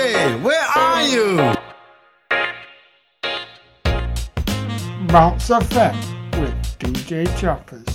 Where are you? Bounce Effect with DJ Choppers.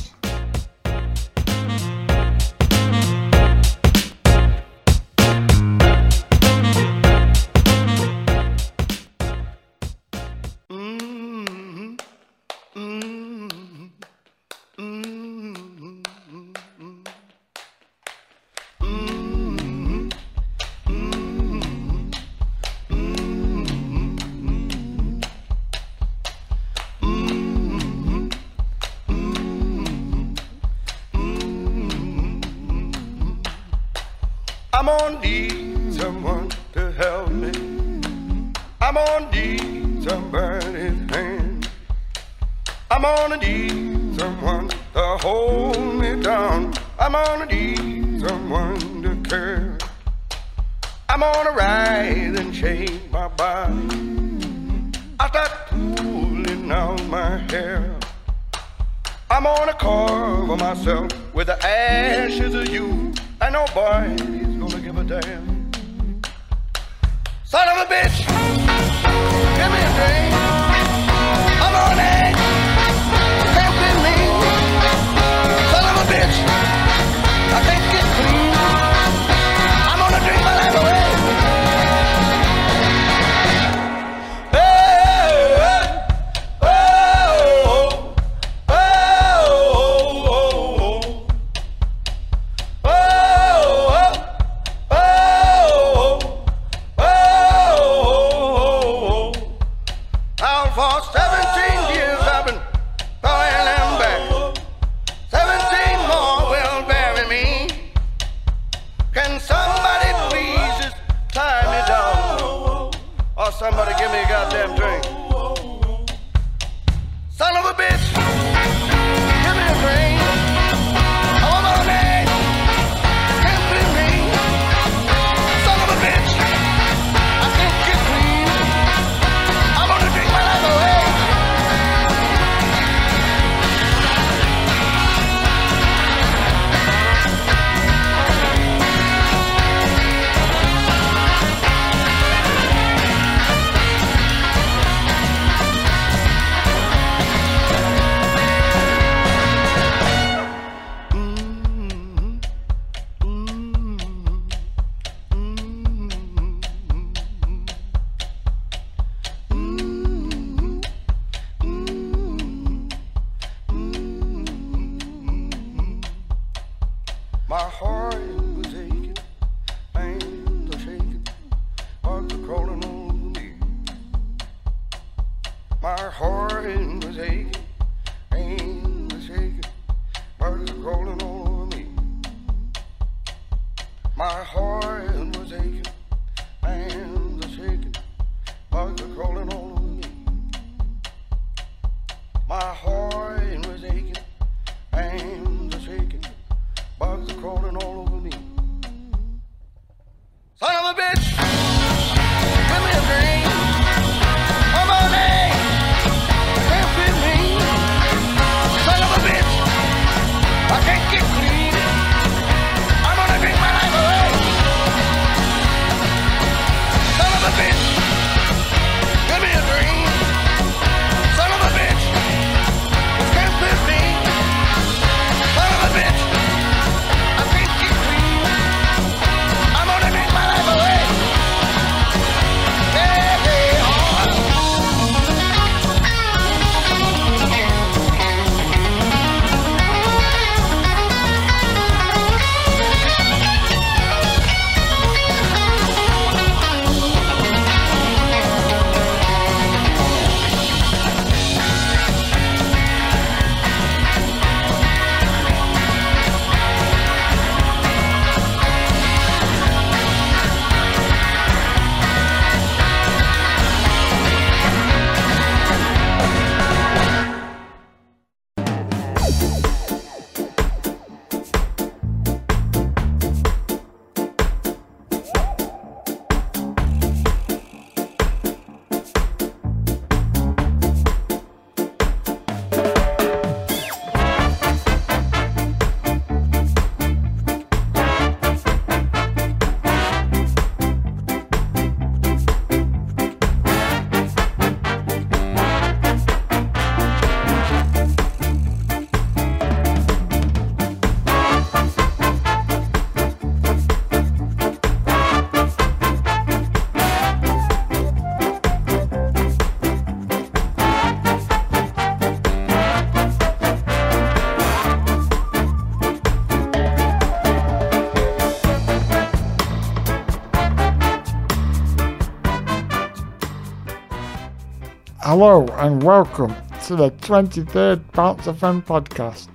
Hello and welcome to the 23rd Bounce FM podcast.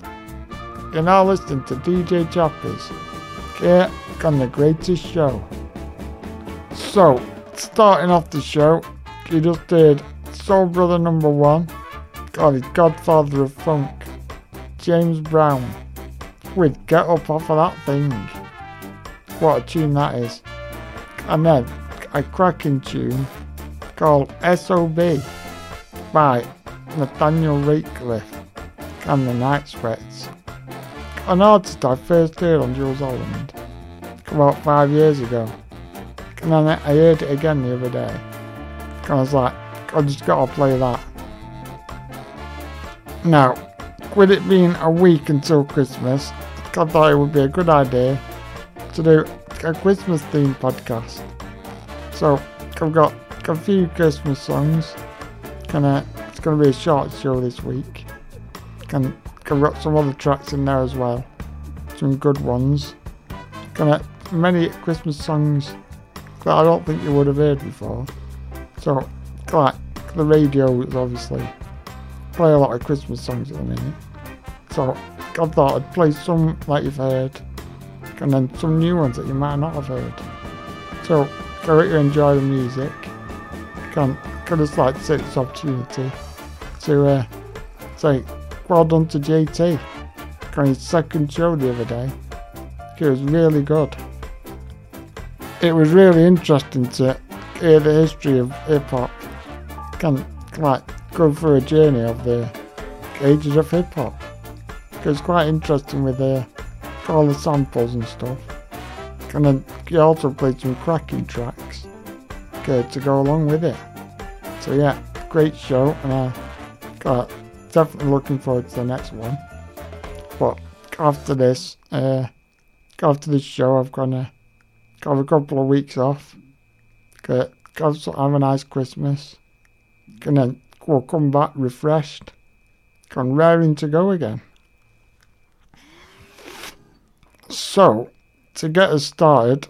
You're now listening to DJ Choppers, here on the greatest show. So, starting off the show, you just did Soul Brother number one, God, he's Godfather of Funk, James Brown, with Get Up Off of That Thing. What a tune that is. And then a cracking tune called SOB by Nathaniel Rateliff and the Night Sweats. An artist I first heard on Jools Holland about five years ago. And then I heard it again the other day. And I was like, I just gotta play that. Now, with it being a week until Christmas, I thought it would be a good idea to do a Christmas themed podcast. So, I've got a few Christmas songs. Gonna, it's gonna be a short show this week. I've got some other tracks in there as well. Some good ones. Gonna many Christmas songs that I don't think you would have heard before. So, like the radio is obviously play a lot of Christmas songs at the minute. So I thought I'd play some that you've heard, and then some new ones that you might not have heard. So I hope you enjoy the music. Can can just like to take this opportunity to uh, say well done to JT on his second show the other day. It was really good. It was really interesting to hear the history of hip hop. Kind of like go through a journey of the ages of hip hop. It's quite interesting with uh, all the samples and stuff. And then he also played some cracking tracks okay, to go along with it. So yeah, great show, and I got definitely looking forward to the next one. But after this, uh, after this show, I've gonna have a couple of weeks off. Get, have, a nice Christmas. And then we'll come back refreshed, and raring to go again. So, to get us started,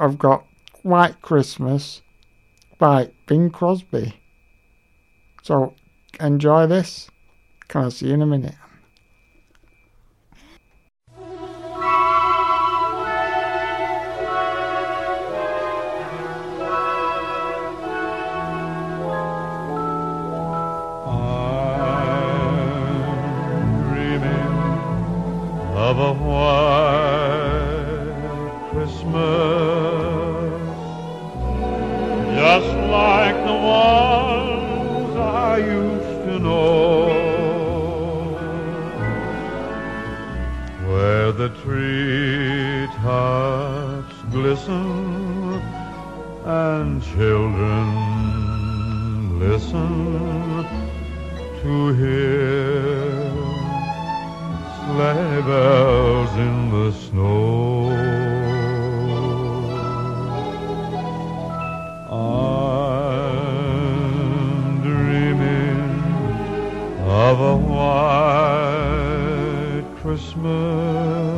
I've got White Christmas by Bing Crosby. So, enjoy this. Can I see you in a minute? Of a white glisten and children listen to hear sleigh bells in the snow. I'm dreaming of a white Christmas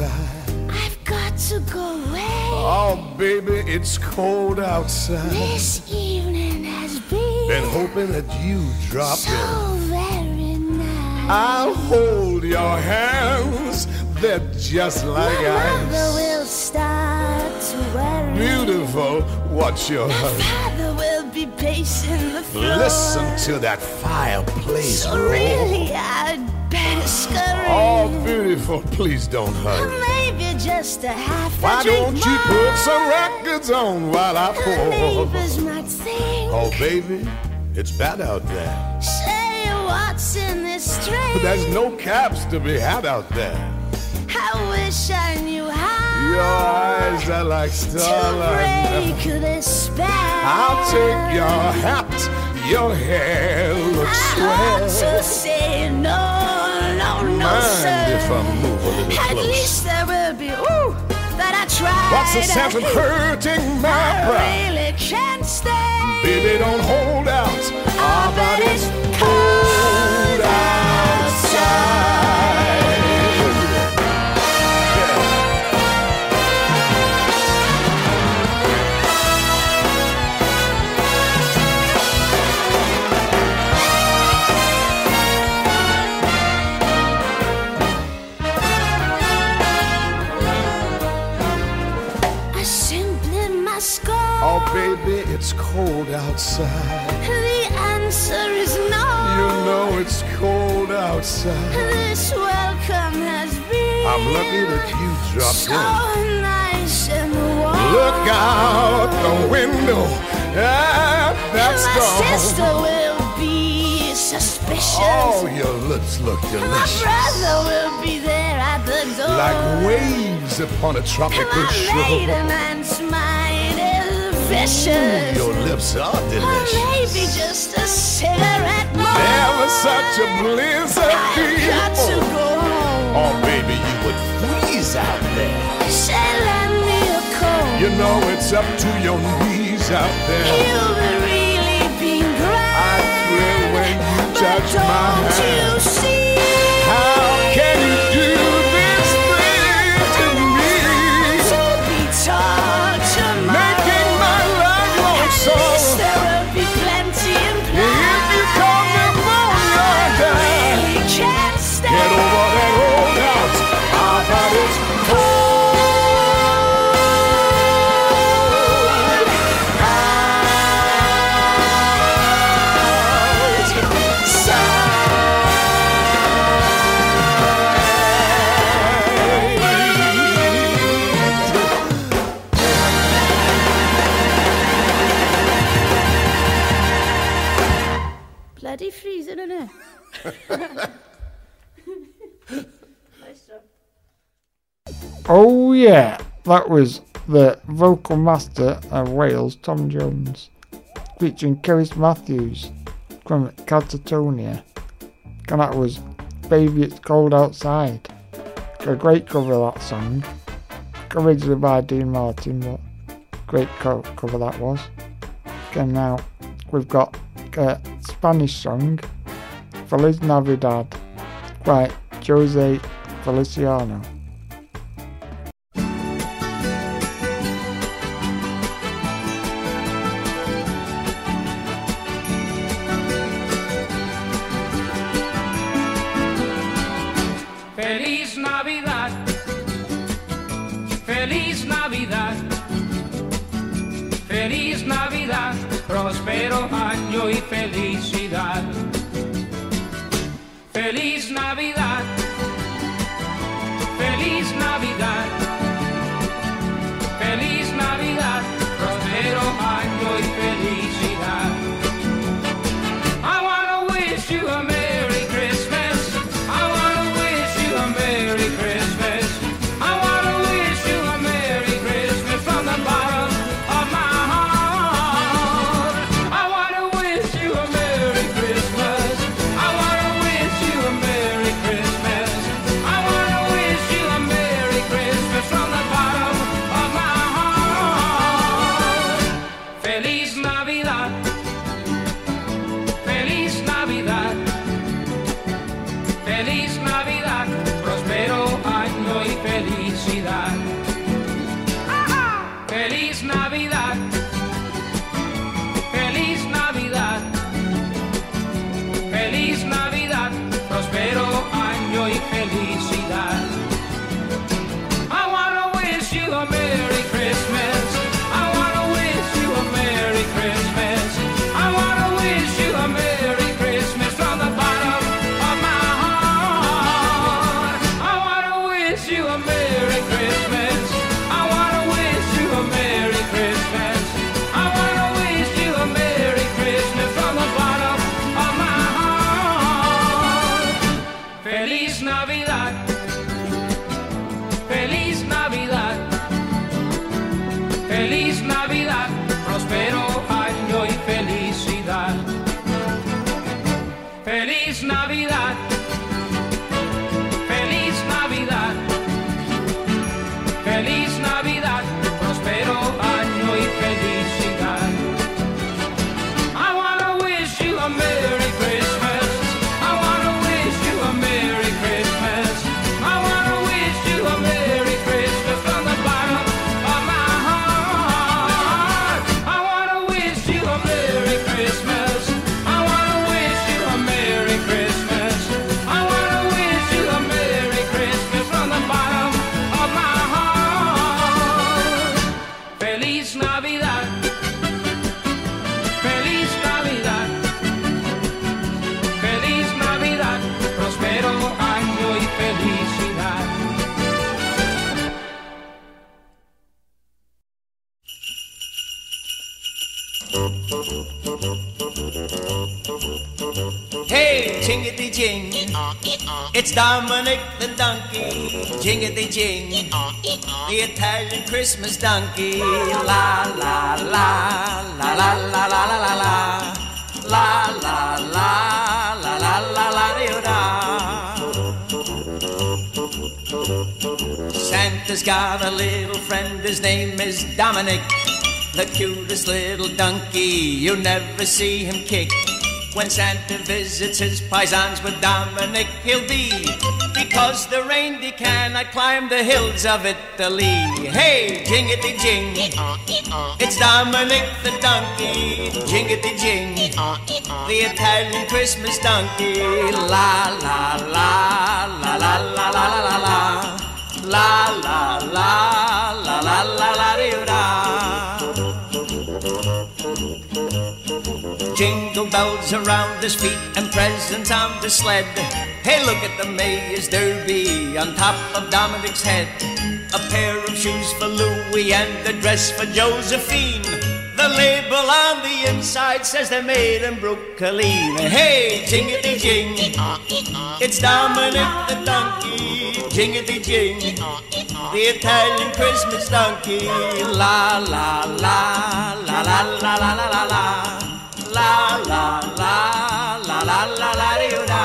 outside. I've got to go away. Oh, baby, it's cold outside. This evening has been, Been hoping that you drop so in. very nice. I'll hold your hands. They're just like My mother ice. will start to worry. Beautiful. What's your hurry? Father will be pacing the floor. Listen to that fireplace So roar. really, I'd better scurry. Oh, beautiful. Please don't hurry. Maybe just a half Why a don't you more. put some records on while I pour? neighbors might think. Oh, baby, it's bad out there. Say what's in this drink. There's no caps to be had out there. I wish I knew how Your eyes are like to break this spell. I'll take your hat. Your hair looks I ought to say no, Mind if I move a little At close? least there will be, ooh, that I tried. What's the sense of hurting my I pride? really can't stay. Baby, don't hold out. But it's cold outside. Cold outside. The answer is no. You know it's cold outside. This welcome has been I'm lucky that you dropped so in. nice and warm. Look out the window ah, at that My sister will be suspicious. Oh, your lips look delicious. My brother will be there at the door. Like waves upon a tropical My shore. maiden aunt's mind is vicious. Your lips are Or maybe just a cigarette more. Never such a of I've got to go home. Oh, baby, you would freeze out there. Say, lend me a coat. You know it's up to your knees out there. You've really been grand. I thrill when you but touch my don't hand. you see? How can you Oh yeah, that was the vocal master of Wales, Tom Jones, featuring Cerys Matthews from Catatonia. And that was Baby It's Cold Outside. A great cover of that song. Originally by Dean Martin, but great co- cover that was. And now we've got a Spanish song, Feliz Navidad, by Jose Feliciano. It's Dominic the donkey, jingity jing. The Italian Christmas donkey. La la la la la la la la la la. La la la la la la la da. Santa's got a little friend, his name is Dominic. The cutest little donkey, you never see him kick. When Santa visits his paisans with Dominic, he'll be. Because the reindeer cannot climb the hills of Italy. Hey, jingity jing. It's Dominic the donkey, jingity jing. The Italian Christmas donkey. La la la la la la la la la la. La bells around his feet and presents on the sled. Hey, look at the Mayor's Derby on top of Dominic's head. A pair of shoes for Louis and a dress for Josephine. The label on the inside says they're made in Brooklyn. Hey, jingity jing. It's Dominic the donkey. Jingity jing. The Italian Christmas donkey. La la la la la la la la la la. La la la la la la la.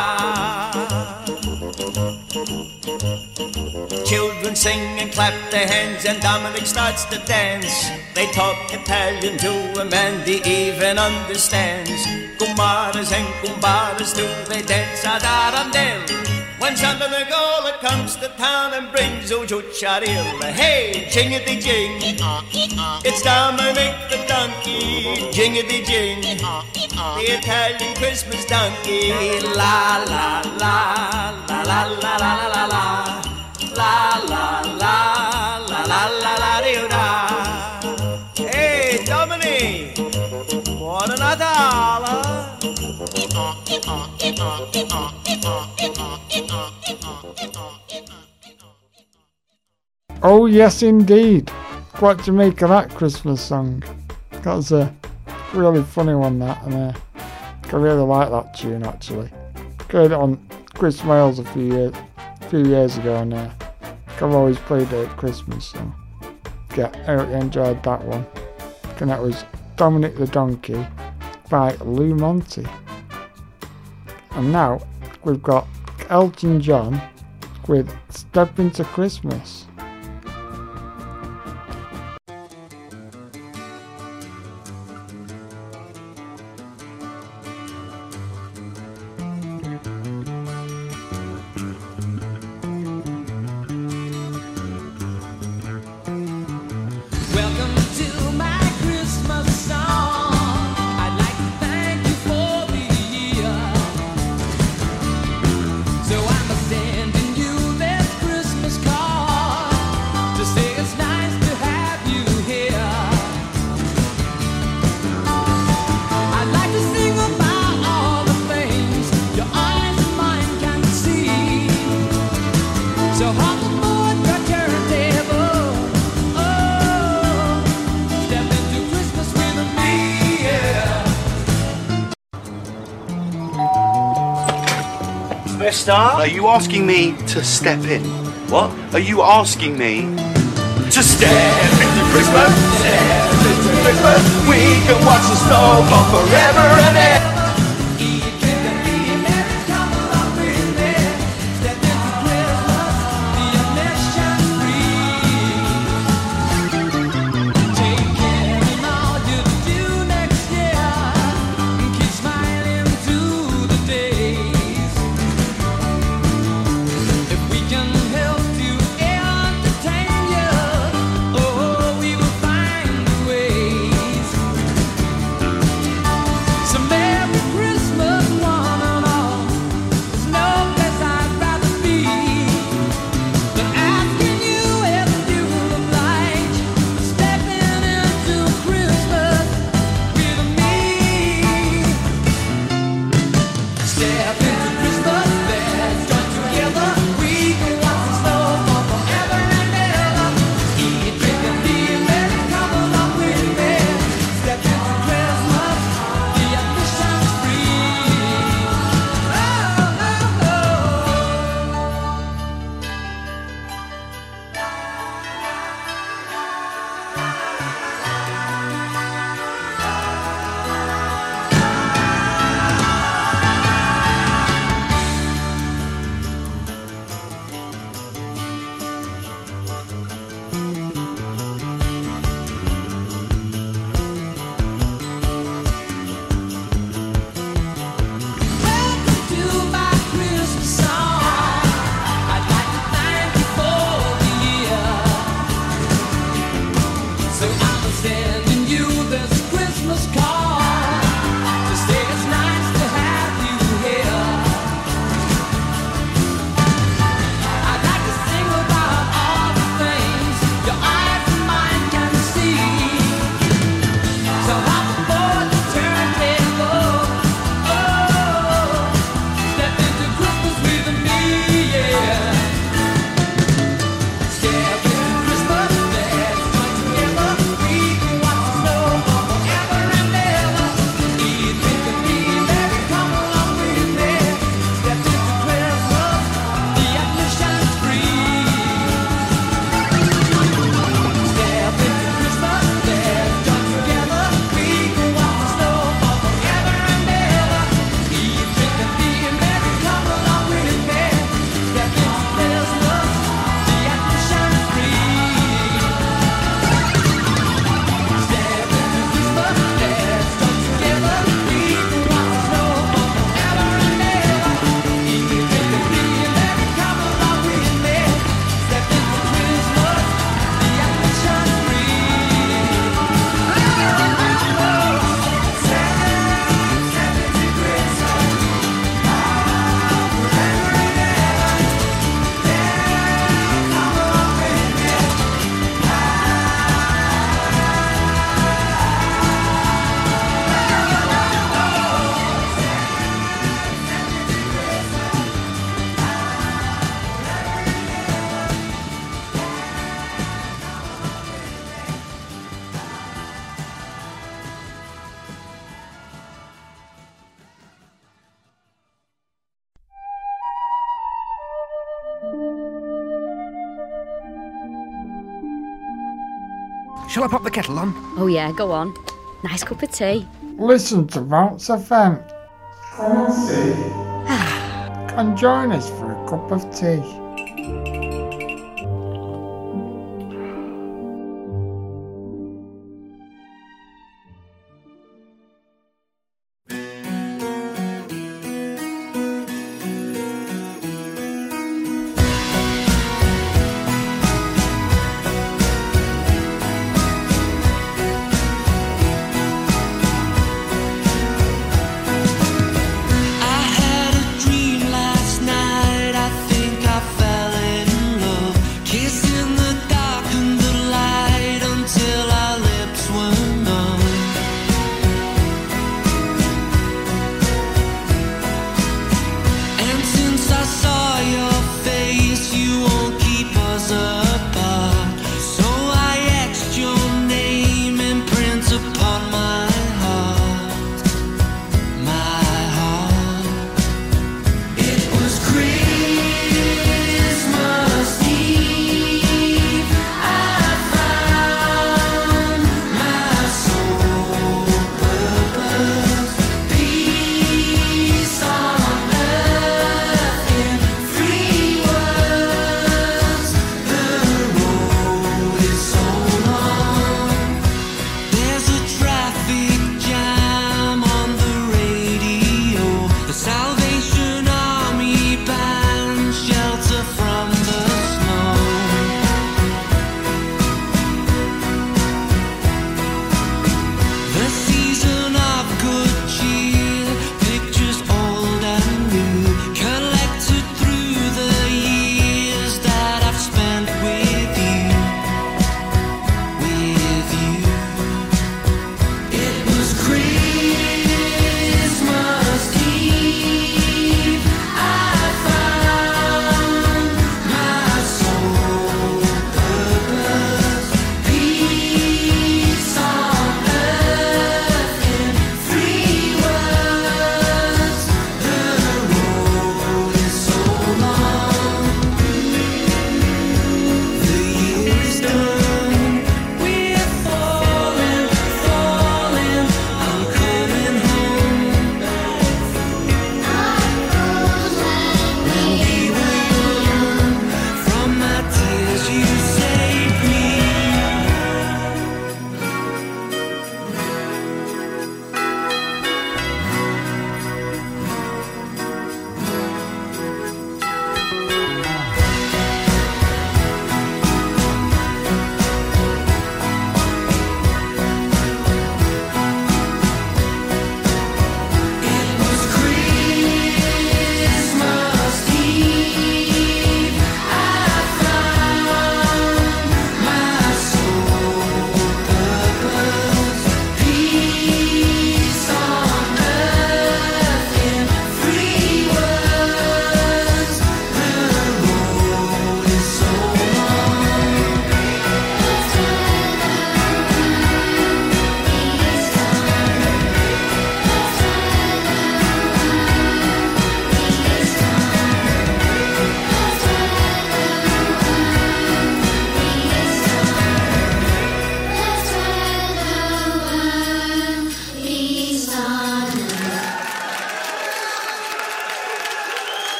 Children sing and clap their hands, and Dominic starts to dance. They talk Italian to him, and he even understands. Kumaras and kumbaras do they dance ad Arundel. When Santa Nicola comes to town and brings Ujucharil, hey, jingity jing, it's Dominic the donkey, jingity jing, the Italian Christmas donkey, la la la la la la la la la la. La la la la la la la da. Hey, Dominic, buona Natale. Oh yes, indeed. Make of that Christmas song? That's a really funny one. That and uh, I really like that tune actually. Heard it on Chris Moyles a few years, few years ago, and uh, I've always played it at Christmas. So yeah, I really enjoyed that one. And that was Dominic the Donkey by Lou Monte. And now we've got Elton John with Step Into Christmas. Are you asking me to step in? What? Are you asking me to step into Christmas? Step into Christmas. We can watch the snow fall forever and ever. Shall I pop the kettle on? Oh, yeah, go on. Nice cup of tea. Listen to Bounce FM. Come and see. Ah, and join us for a cup of tea.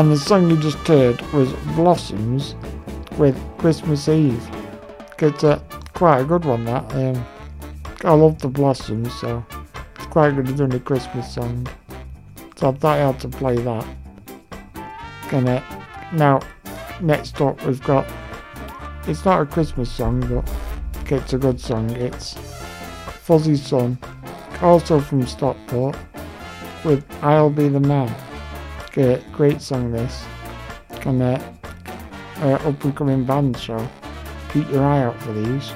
And the song you just heard was Blossoms with Christmas Eve. It's a, quite a good one, that. Um, I love the Blossoms, so it's quite good at doing a Christmas song. So I thought I had to play that. Gonna, now, next up we've got, it's not a Christmas song, but it's a good song. It's Fuzzy Sun, also from Stockport, with I'll Be the Man. Great, great song this. From uh, uh, up and coming band, so keep your eye out for these.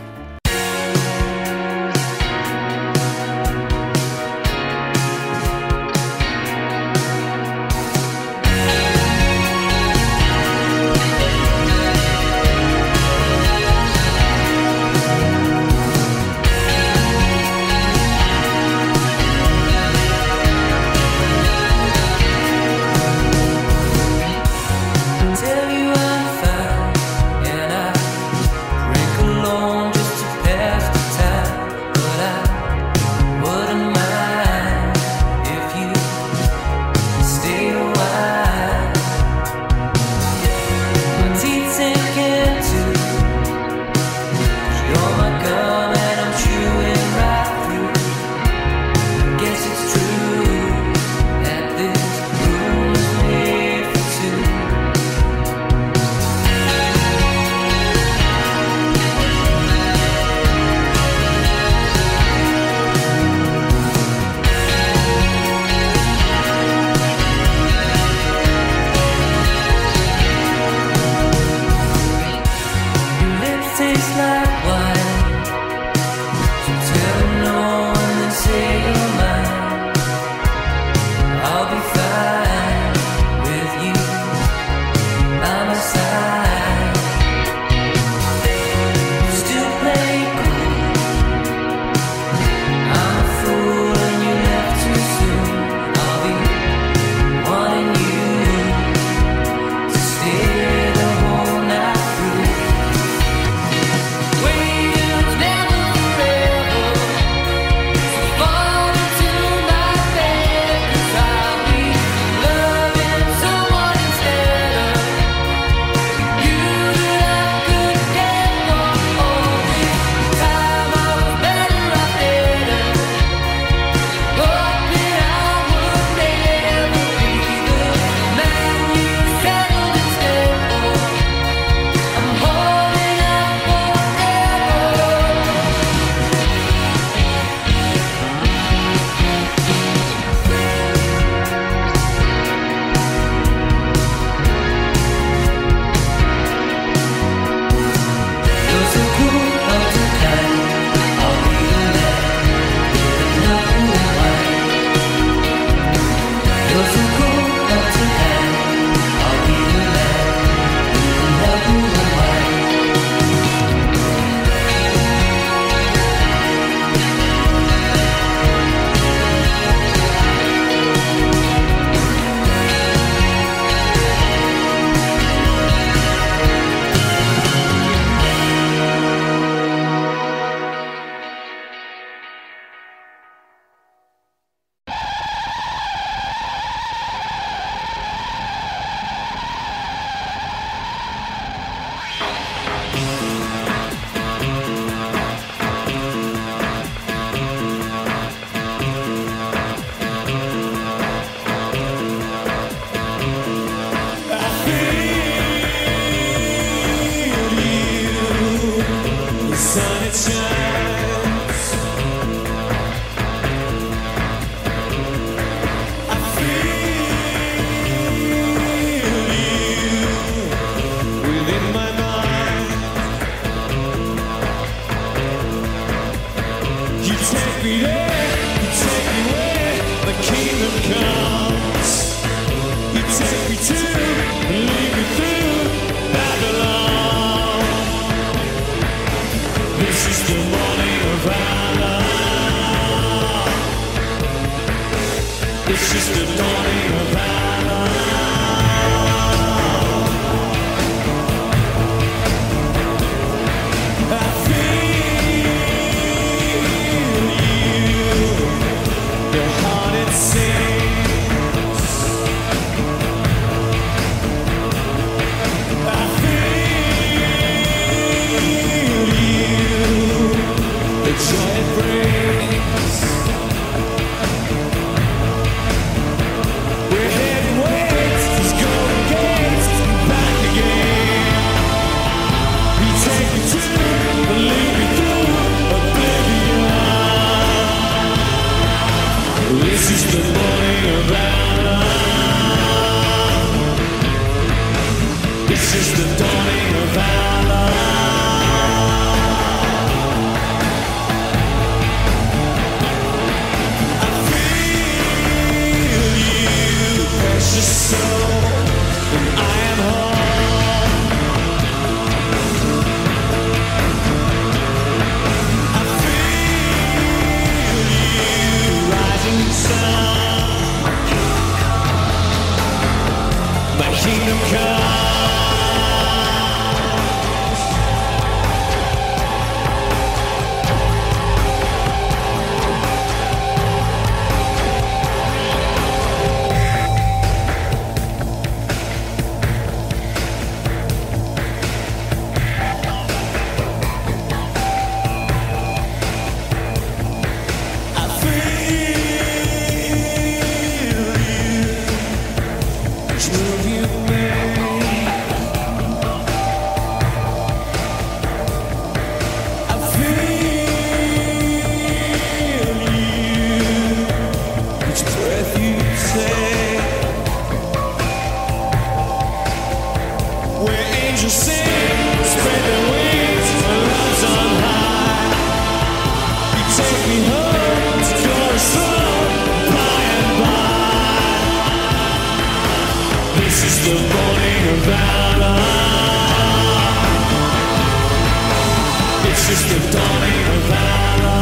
It's just the dawning of valor.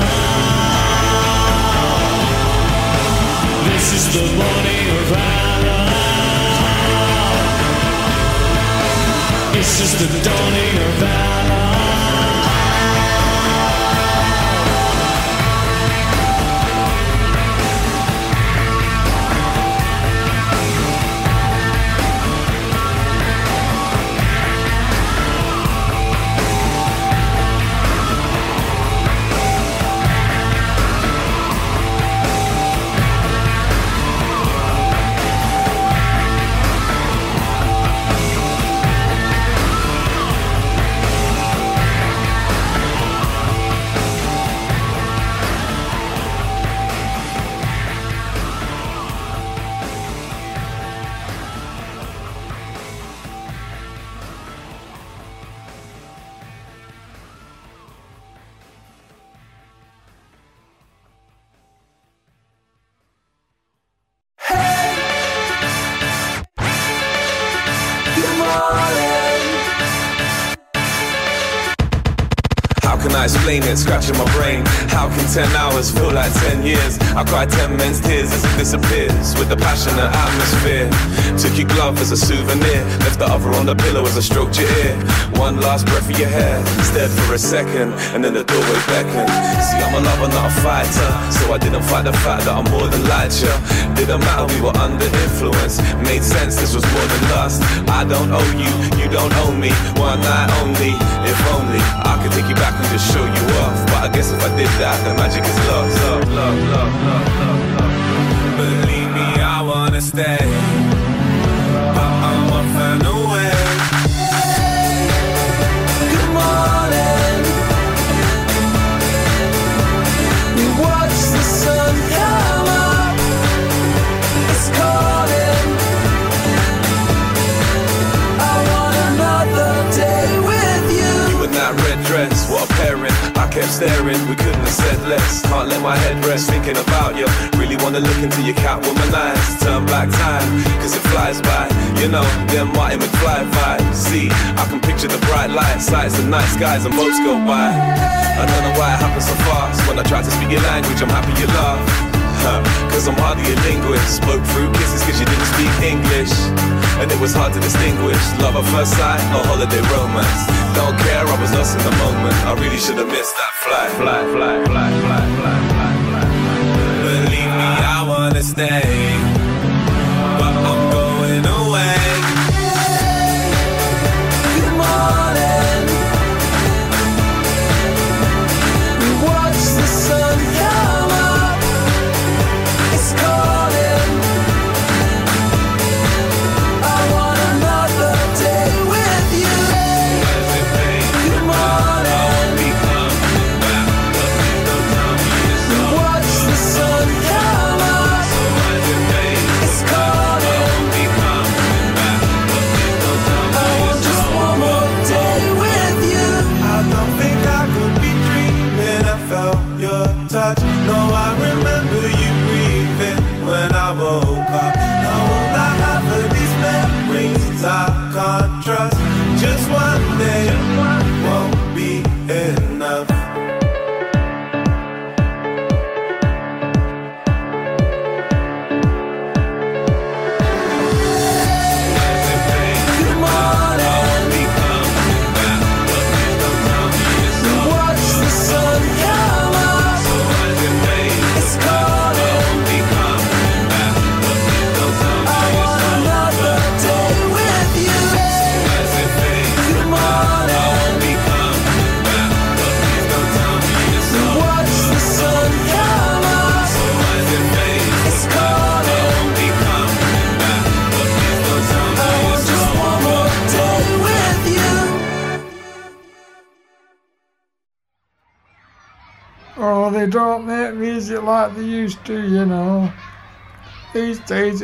This is the of valor. It's just the dawning of valor. Your hair, stared for a second, and then the doorway beckoned. See, I'm a lover, not a fighter, so I didn't fight the fact that I'm more than you. Didn't matter, we were under influence. Made sense, this was more than lust. I don't owe you, you don't owe me. One night only, if only I could take you back and just show you off. But I guess if I did that, the magic is lost. Love, love, love, love, love, love. Believe me, I wanna stay. Staring, we couldn't have said less. Can't let my head rest thinking about you. Really wanna look into your Catwoman eyes. Turn back time, cause it flies by. You know, them Martin McFly vibes. See, I can picture the bright lights, sights and night skies and boats go by. I don't know why it happens so fast. When I try to speak your language, I'm happy you laugh. Huh, Cause I'm hardly a linguist. Spoke through kisses cause you didn't speak English. And it was hard to distinguish. Love at first sight or holiday romance. Don't care, I was lost in the moment. I really should have missed that flight. Fly, fly, fly, fly, fly, fly, fly Believe me, I wanna stay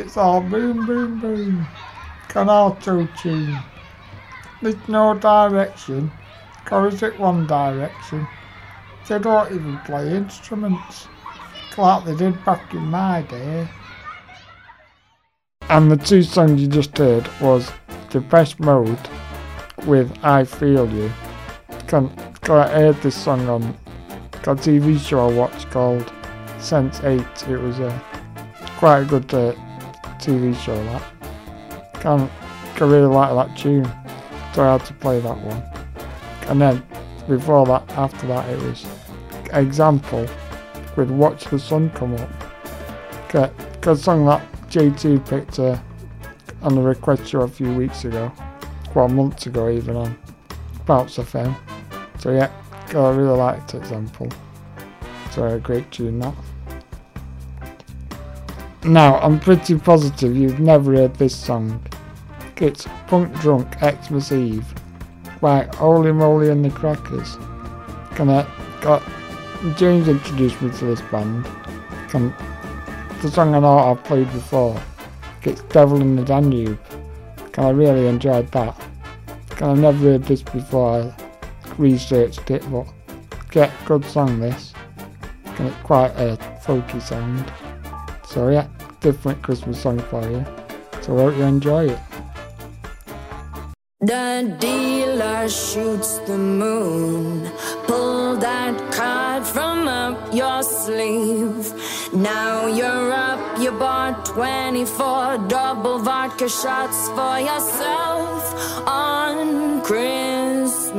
it's all boom, boom, boom. Can auto tune. There's no direction. Chorus at one direction. They don't even play instruments. Like they did back in my day. And the two songs you just heard was Depeche Mode with I Feel You. Can, can I heard this song on a TV show I watched called Sense 8. It was a quite a good uh, TV show that. Can, can really like that tune. So I had to play that one. And then before that, after that, it was Example with Watch the Sun Come Up. Good song that JT picked uh, on the request show a few weeks ago. Well, months ago even on Bounce FM. So yeah, I really liked Example. So a great tune that. Now, I'm pretty positive you've never heard this song. It's Punk Drunk Xmas Eve by Holy Moly and the Crackers. Can I, got, James introduced me to this band. Can, the song I know I've played before. It's Devil in the Danube. Can I really enjoyed that. Can I never heard this before I researched it, but get good song this. Can it quite a folky sound. So yeah, different Christmas song for you. So I hope you enjoy it. The dealer shoots the moon. Pull that card from up your sleeve. Now you're up, you bought 24 double vodka shots for yourself on Christmas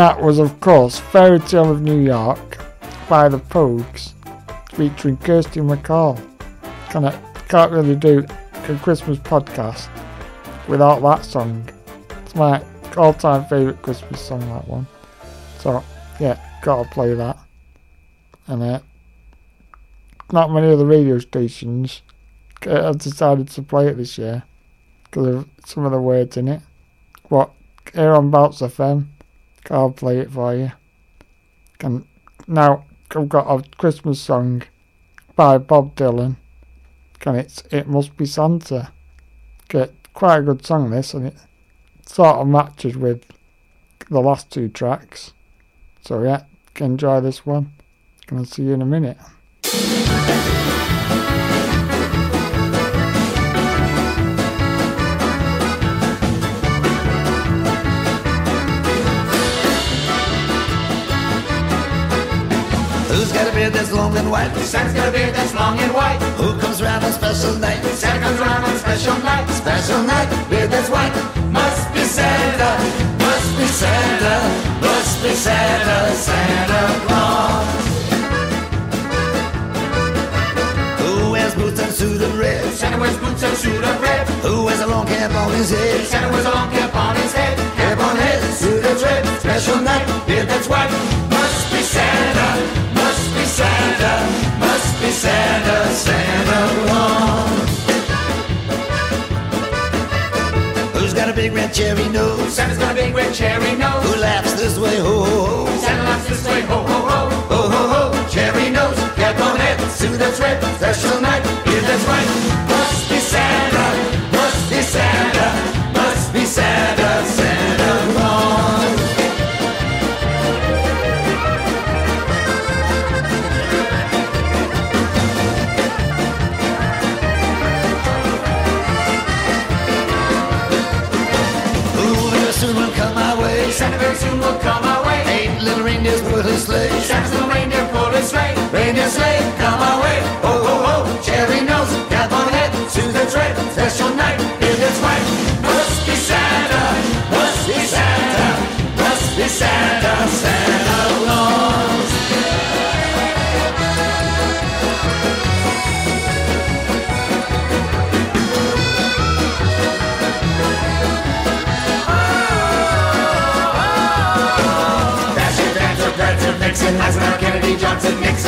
that was, of course, Fairy Tale of New York by the Pogues, featuring Kirsty MacColl. Kind of can't really do a Christmas podcast without that song. It's my all-time favourite Christmas song, that one. So, yeah, gotta play that. And uh, not many other radio stations uh, have decided to play it this year because of some of the words in it. What here on Bounce FM, I'll play it for you. Can now I've got a Christmas song by Bob Dylan. Can it's It Must Be Santa. Get quite a good song this and it sort of matches with the last two tracks. So yeah, can enjoy this one. Gonna see you in a minute. Beard that's long and white? Santa's got a beard that's long and white. Who comes round on special night? Santa comes around on special night. Special night, beard that's white. Must be Santa. Must be Santa, must be Santa, Santa Claus. Who wears boots and suit of red? Santa wears boots and suit of red. Who wears a long cap on his head? Santa wears a long cap on his head. Cap on head, suit that's red. Special night, beard that's white. Must be Santa. Santa, must be Santa, Santa Claus. Who's got a big red cherry nose? Santa's got a big red cherry nose. Who laughs this way, ho ho ho? Santa laughs this way, ho ho ho. Ho ho ho, cherry nose, cap on head, suit that's red, special night, beard that's white. Must be Santa, must be Santa, must be Santa, Santa Reindeer sleigh, come our way. Ho ho ho, cherry nose, cap on head, that's red, special night, beard that's white. Must be Santa, must be Santa, must be Santa, Santa Claus. Vixen, Eisenhower, Kennedy, Johnson, Nixon,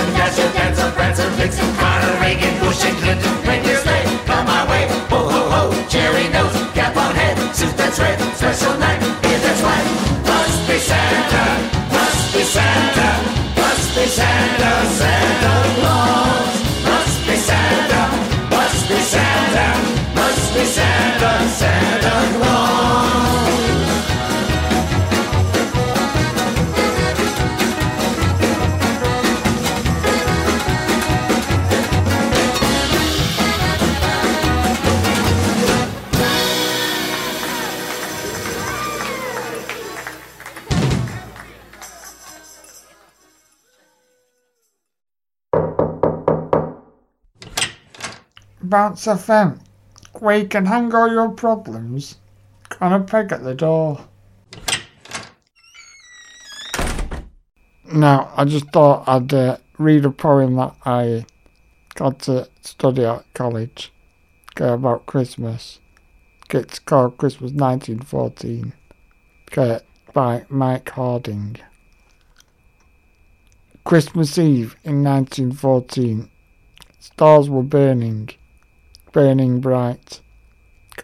Dasher, Dancer, Prancer, Vixen, Carter, Reagan, Bush, and Clinton. Reindeer sleigh, come my way. Ho ho ho, cherry nose, cap on head, suit that's red, special night, beard that's white. Must be Santa, must be Santa, must be Santa, Santa Claus. Must be Santa, must be Santa, must be Santa, Santa Bounce FM, where you can hang all your problems on a peg at the door. Now, I just thought I'd uh, read a poem that I got to study at college okay, about Christmas. It's called Christmas 1914 okay, by Mike Harding. Christmas Eve in 1914. Stars were burning, burning bright.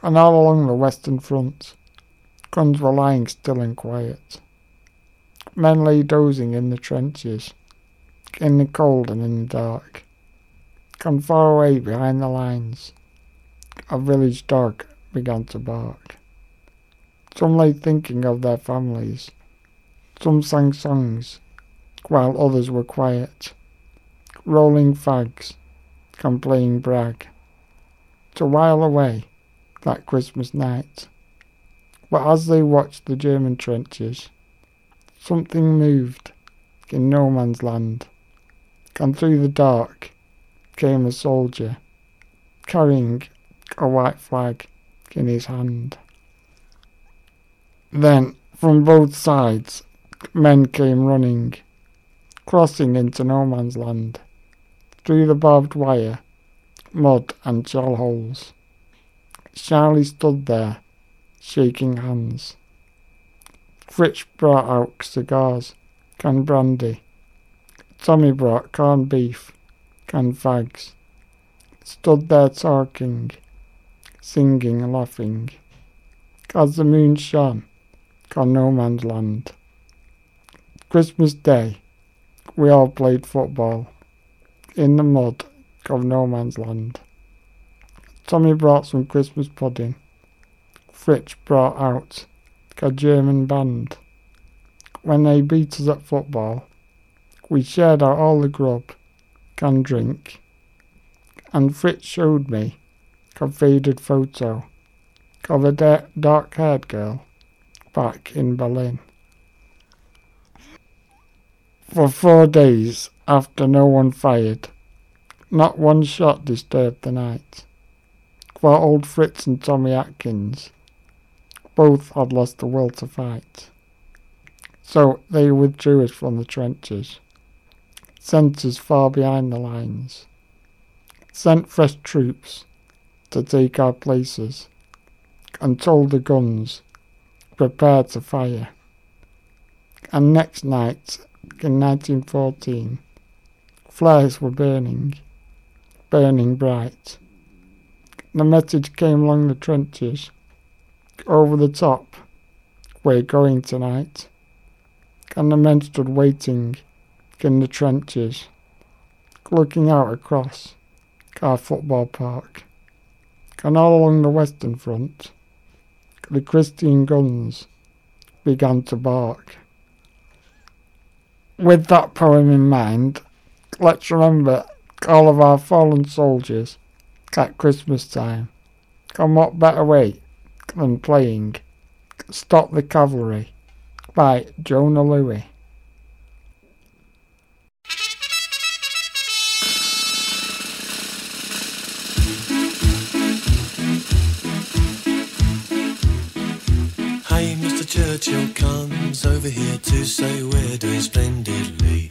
And all along the Western Front, guns were lying still and quiet. Men lay dozing in the trenches, in the cold and in the dark. And far away behind the lines, a village dog began to bark. Some lay thinking of their families. Some sang songs, while others were quiet, rolling fags and playing brag to while away that Christmas night. But as they watched the German trenches, something moved in no man's land, and through the dark came a soldier carrying a white flag in his hand. Then, from both sides, men came running, crossing into no man's land, through the barbed wire, mud and shell holes. Charlie stood there, shaking hands. Fritz brought out cigars, canned brandy. Tommy brought corned beef, canned fags. Stood there talking, singing and laughing. As the moon shone on no man's land. Christmas Day, we all played football in the mud of no man's land. Tommy brought some Christmas pudding. Fritz brought out a German band. When they beat us at football, we shared out all the grub and drink. And Fritz showed me a faded photo of a da- dark-haired girl back in Berlin. For four days after no one fired, not one shot disturbed the night. For old Fritz and Tommy Atkins both had lost the will to fight. So they withdrew us from the trenches, sent us far behind the lines, sent fresh troops to take our places, and told the guns, prepare to fire. And next night, in 1914, flares were burning, burning bright. The message came along the trenches, over the top, we're going tonight. And the men stood waiting in the trenches, looking out across our football park. And all along the Western Front, the Christian guns began to bark. With that poem in mind, let's remember all of our fallen soldiers at Christmas time. And what better way than playing Stop the Cavalry by Jona Lewie. Hey, Mr. Churchill comes over here to say we're doing splendidly.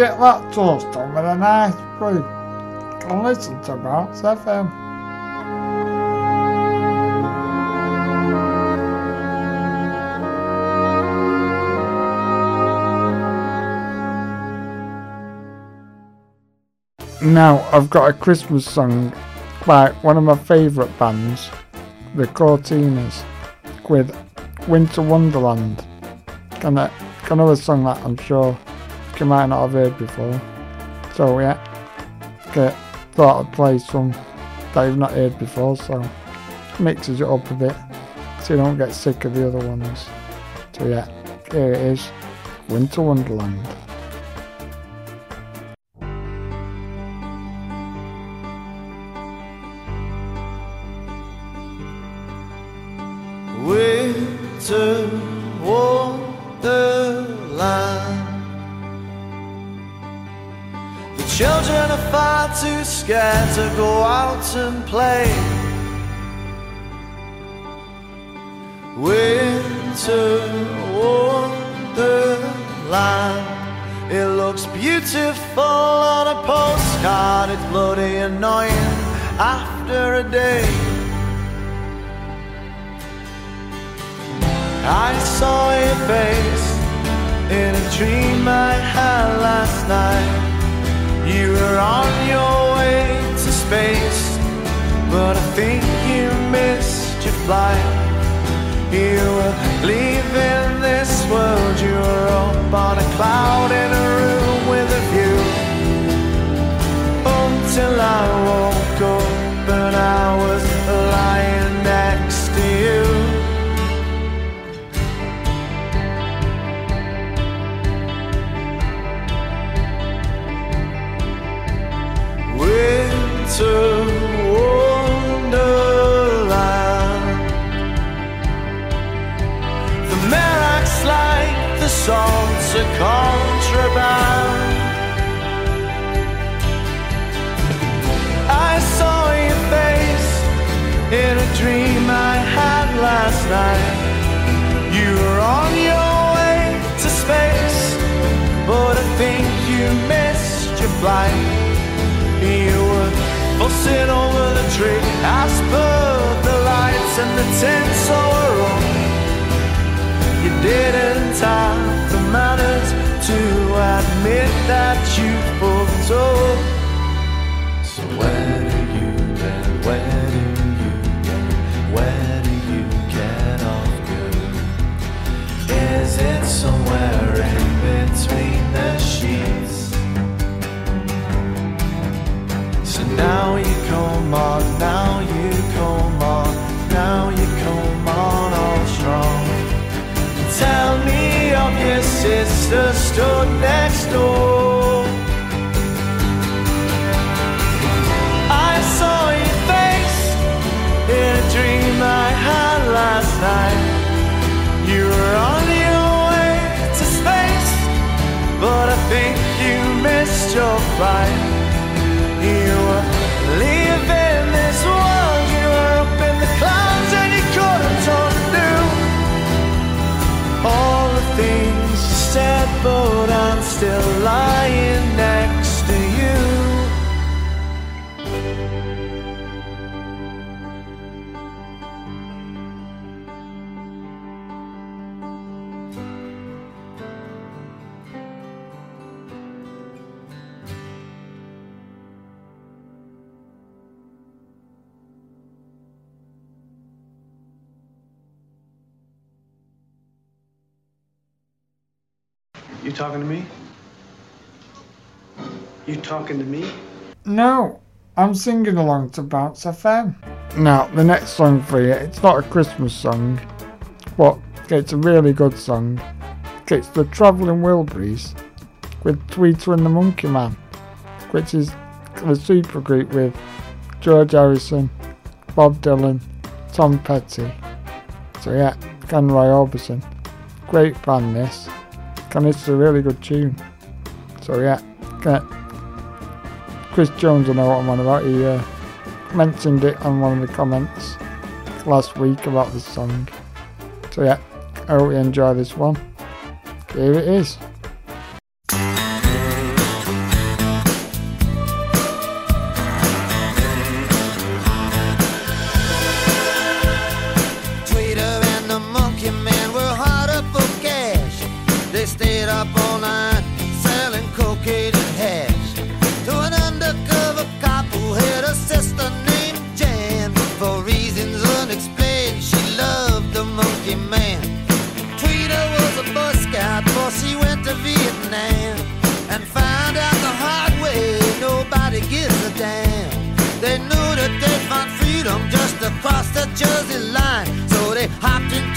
Get that toast on with a nice brew. Can listen to Marks FM. Now I've got a Christmas song by one of my favourite bands, the Cortinas, with Winter Wonderland. Can I, can I song that I'm sure you might not have heard before. So yeah, okay, thought I'd play some that you've not heard before, so mixes it up a bit so you don't get sick of the other ones. So yeah, here it is, Winter Wonderland. To go out and play. Winter Wonderland. It looks beautiful on a postcard. It's bloody annoying after a day. I saw your face in a dream I had last night. You were on your way to space, but I think you missed your flight. You were leaving this world, you were up on a cloud in a room with a view. Until I woke up and I was lying Wonderland. The acts like the are contraband. I saw your face in a dream I had last night. You were on your way to space, but I think you missed your flight. You fussing over the tree as per the lights and the tinsel were on. You didn't have the manners to admit that you fucked up. So where do you get, where do you get, where do you get off good? Is it somewhere in between now you come on, now you come on, now you come on all strong. Tell me of your sister stood next door. I saw your face in a dream I had last night. You were on your way to space, but I think you missed your flight. boat, I'm still lying. Talking to me? You talking to me? No, I'm singing along to Bounce FM. Now, the next song for you, it's not a Christmas song, but it's a really good song. It's the Travelling Wilburys with Tweeter and the Monkey Man, which is a super group with George Harrison, Bob Dylan, Tom Petty. So yeah, Ken Roy Orbison. Great band this. And it's a really good tune. So yeah, Chris Jones, I know what I'm on about. He uh, mentioned it on one of the comments last week about this song. So yeah, I hope you enjoy this one. Here it is. Jersey line. So they hopped into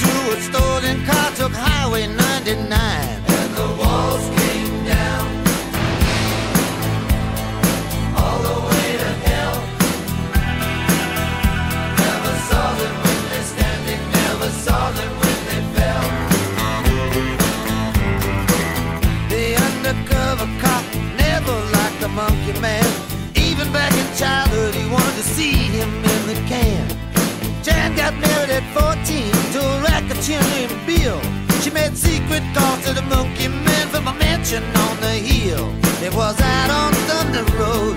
It was out on Thunder Road,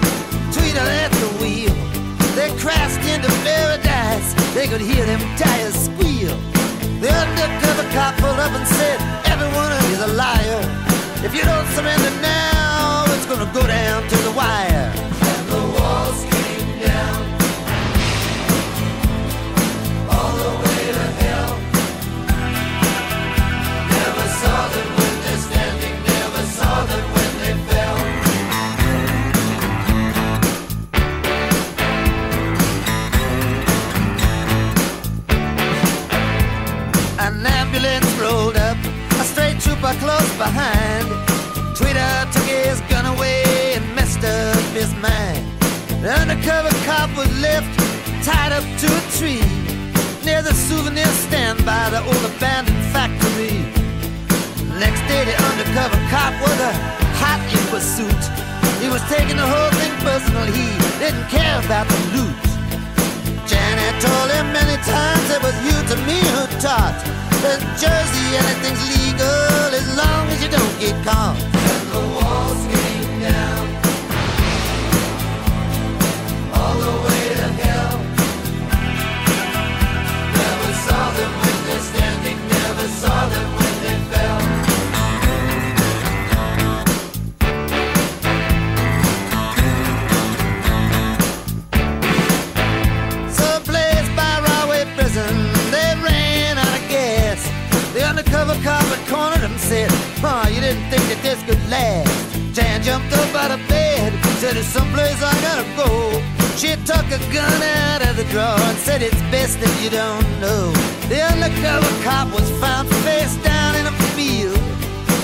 Tweeter at the wheel. They crashed into paradise, they could hear them tires squeal. The undercover cop pulled up and said, Everyone is a liar. If you don't surrender now, it's gonna go down to the wire. Left tied up to a tree near the souvenir stand by the old abandoned factory. Next day, the undercover cop was a hot in pursuit. He was taking the whole thing personal. He didn't care about the loot. Janet told him many times it was you to me who taught. In Jersey, anything's legal as long as you don't get caught. Said, There's someplace I gotta go. She took a gun out of the drawer and said, It's best if you don't know. The undercover cop was found face down in a field.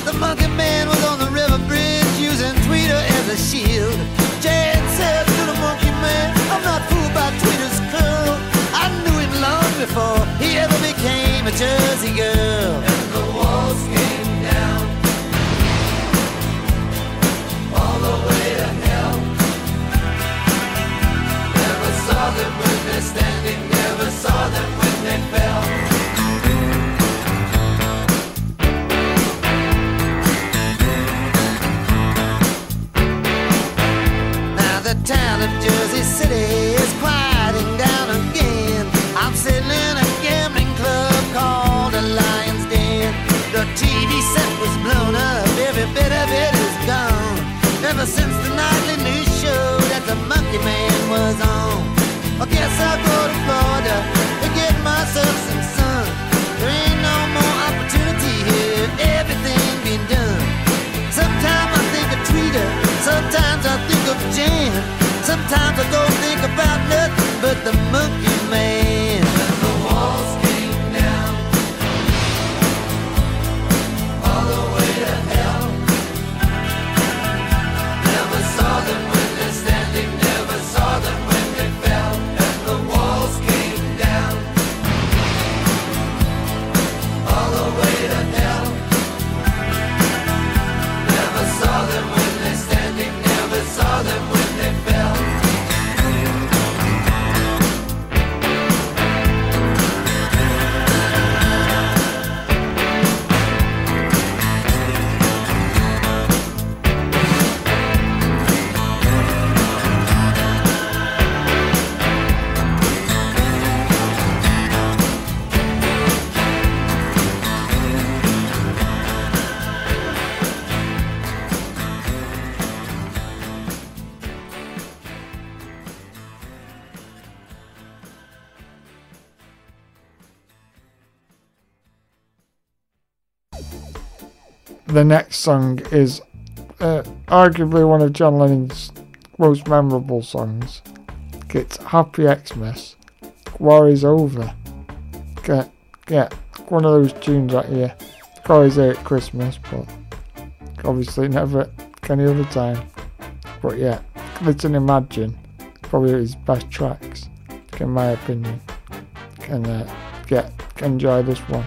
The monkey man was on the river bridge using Tweeter as a shield. Jan said to the monkey man, I'm not fooled by Tweeter's curl. I knew him long before he ever became a Jersey girl. Them the next song is uh, arguably one of John Lennon's most memorable songs. It's Happy Xmas. War is over. Get, get one of those tunes out here. It's always at Christmas, but obviously never at any other time. But yeah, Listen Imagine, probably his best tracks, in my opinion. And uh, yeah, enjoy this one.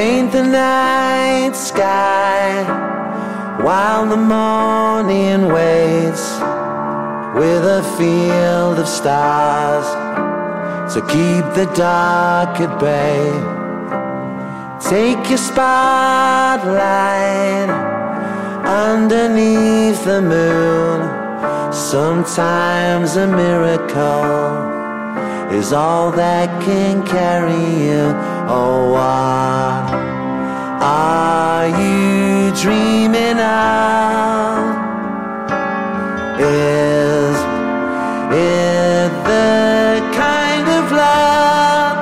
Paint the night sky while the morning waits with a field of stars to keep the dark at bay. Take your spotlight underneath the moon. Sometimes a miracle is all that can carry you. Oh, what are you dreaming of? Is it the kind of love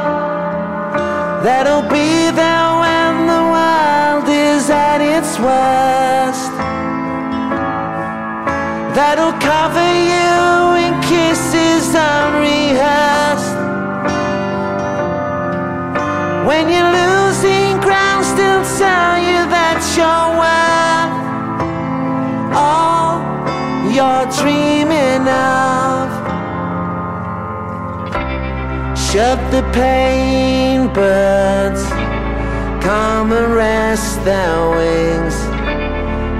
that'll be there when the world is at its worst? That'll cover you in kisses unrehearsed. When you're losing ground, still tell you that you're worth all you're dreaming of. Shut the pain, birds. Come and rest their wings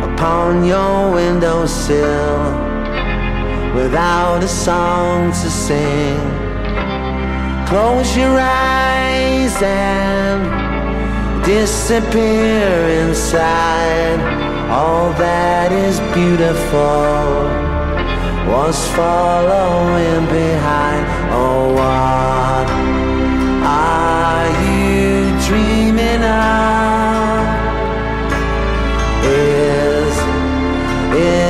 upon your windowsill without a song to sing. Close your eyes and disappear inside. All that is beautiful was following behind. Oh, what are you dreaming of? Is it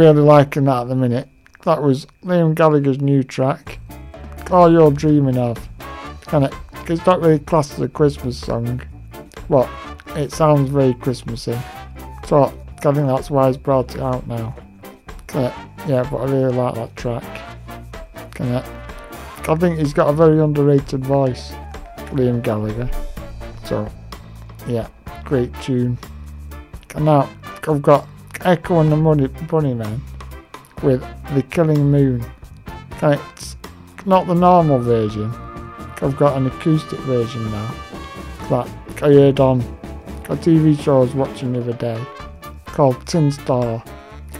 Really liking that at the minute. That was Liam Gallagher's new track. All You're Dreaming Of. And it, it's not really classed as a Christmas song. But it sounds very Christmassy. So I think that's why he's brought it out now. Uh, yeah, but I really like that track. Uh, I think he's got a very underrated voice, Liam Gallagher. So, yeah, great tune. And now I've got Echo and the Money Bunnymen with The Killing Moon. And it's not the normal version. I've got an acoustic version now that I heard on a TV show I was watching the other day called Tin Star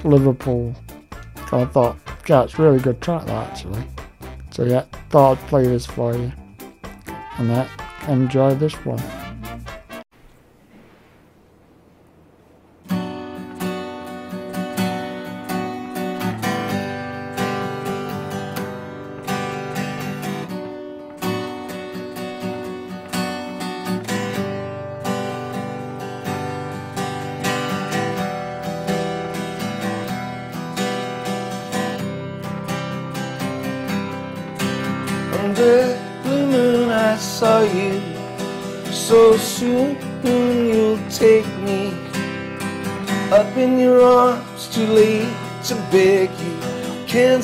Liverpool. I thought, yeah, it's a really good track that actually. So yeah, thought I'd play this for you. And that, enjoy this one.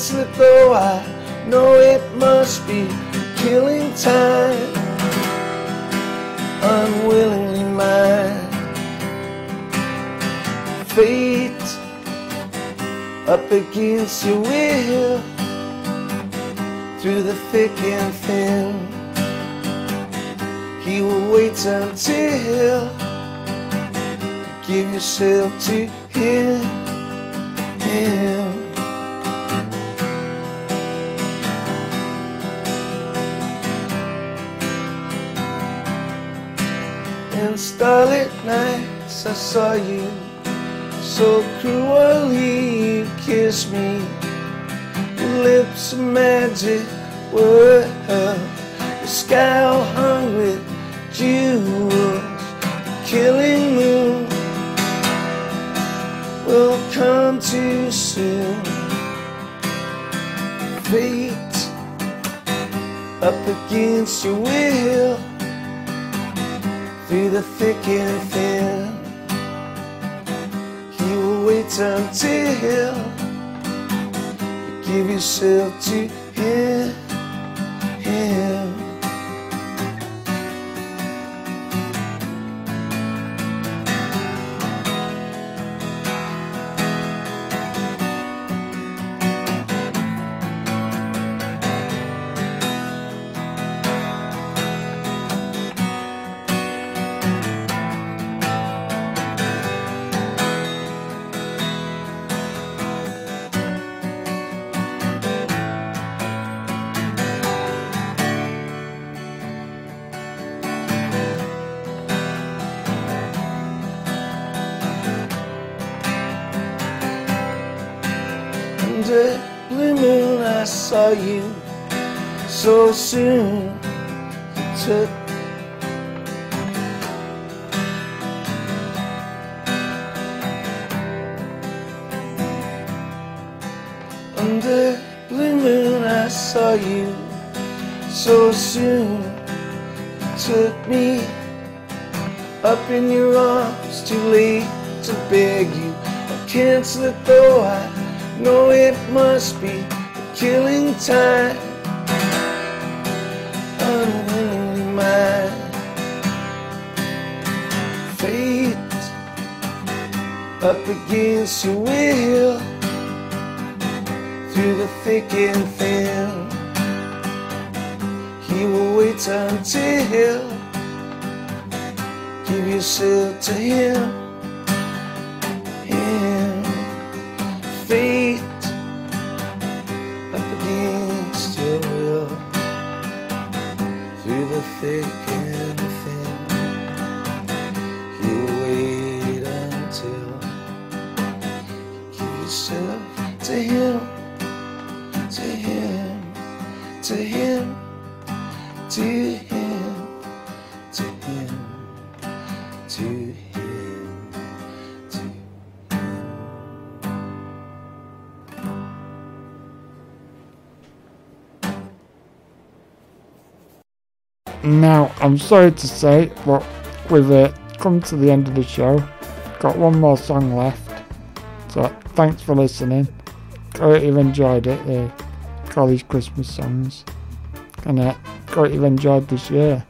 It though, I know it must be killing time. Unwillingly mine. Fate up against your will through the thick and thin. He will wait until give yourself to him. him. Starlit nights I saw you so cruelly you kissed me. Your lips of magic were your scowl hung with jewels. The killing moon will come too soon. Fate up against your will through the thick and thin. He will wait until you give yourself to him. him. Now, I'm sorry to say, but we've uh, come to the end of the show. Got one more song left. So, thanks for listening. Hope you've enjoyed it, the college Christmas songs. And uh, hope you've enjoyed this year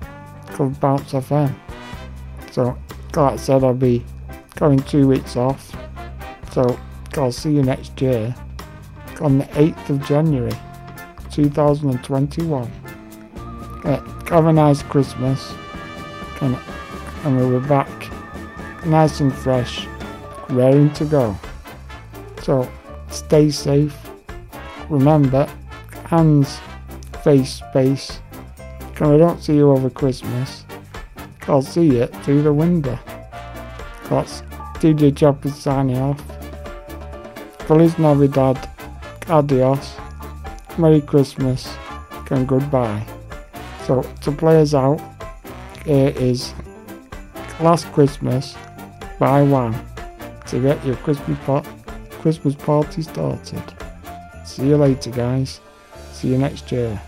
called Bounce FM. So, like I said, I'll be going two weeks off. So, I'll see you next year on the 8th of January 2021. Uh, have a nice Christmas. And, and we'll be back nice and fresh, raring to go. So stay safe. Remember, hands, face, space. Because I don't see you over Christmas. I'll see you through the window. That's DJ Chopper signing off. Feliz Navidad. Adios. Merry Christmas. And goodbye. So to play us out, here is Last Christmas by Wham to get your Christmas pot Christmas party started. See you later guys. See you next year.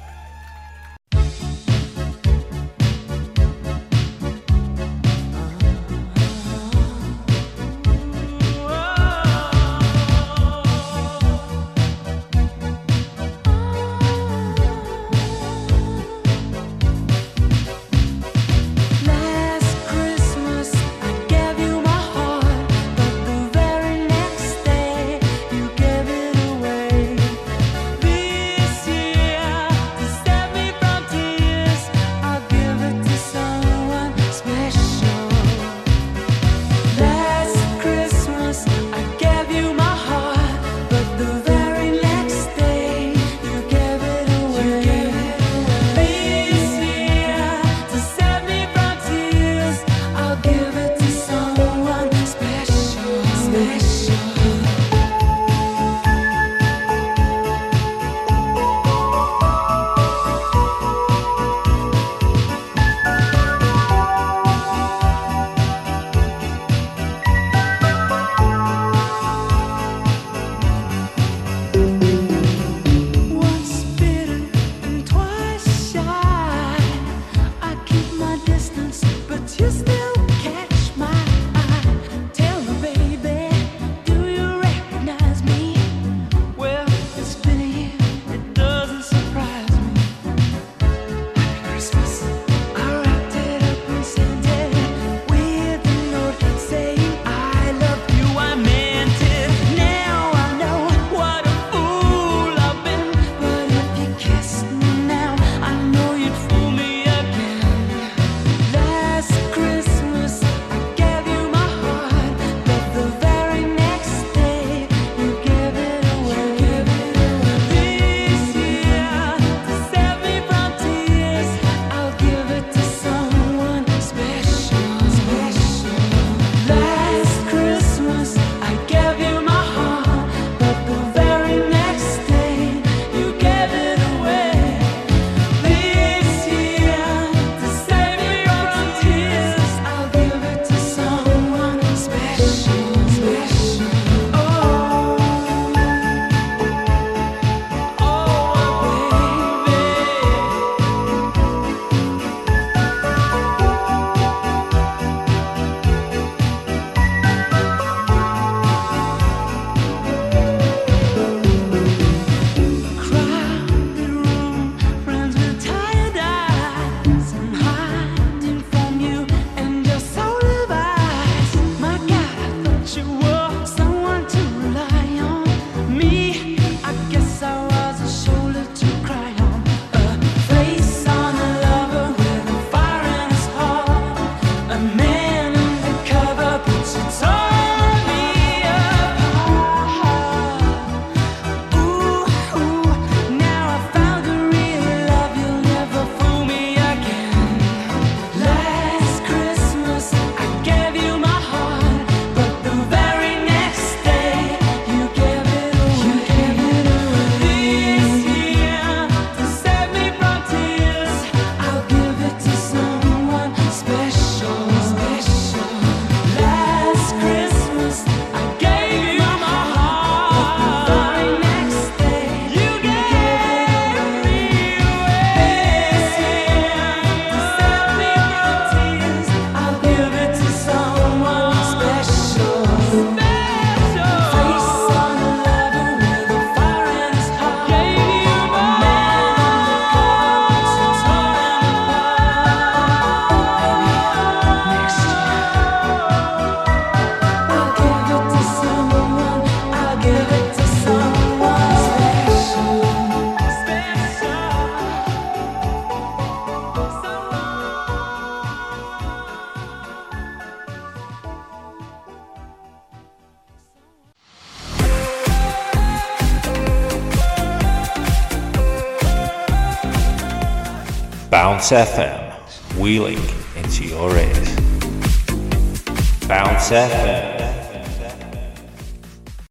Bounce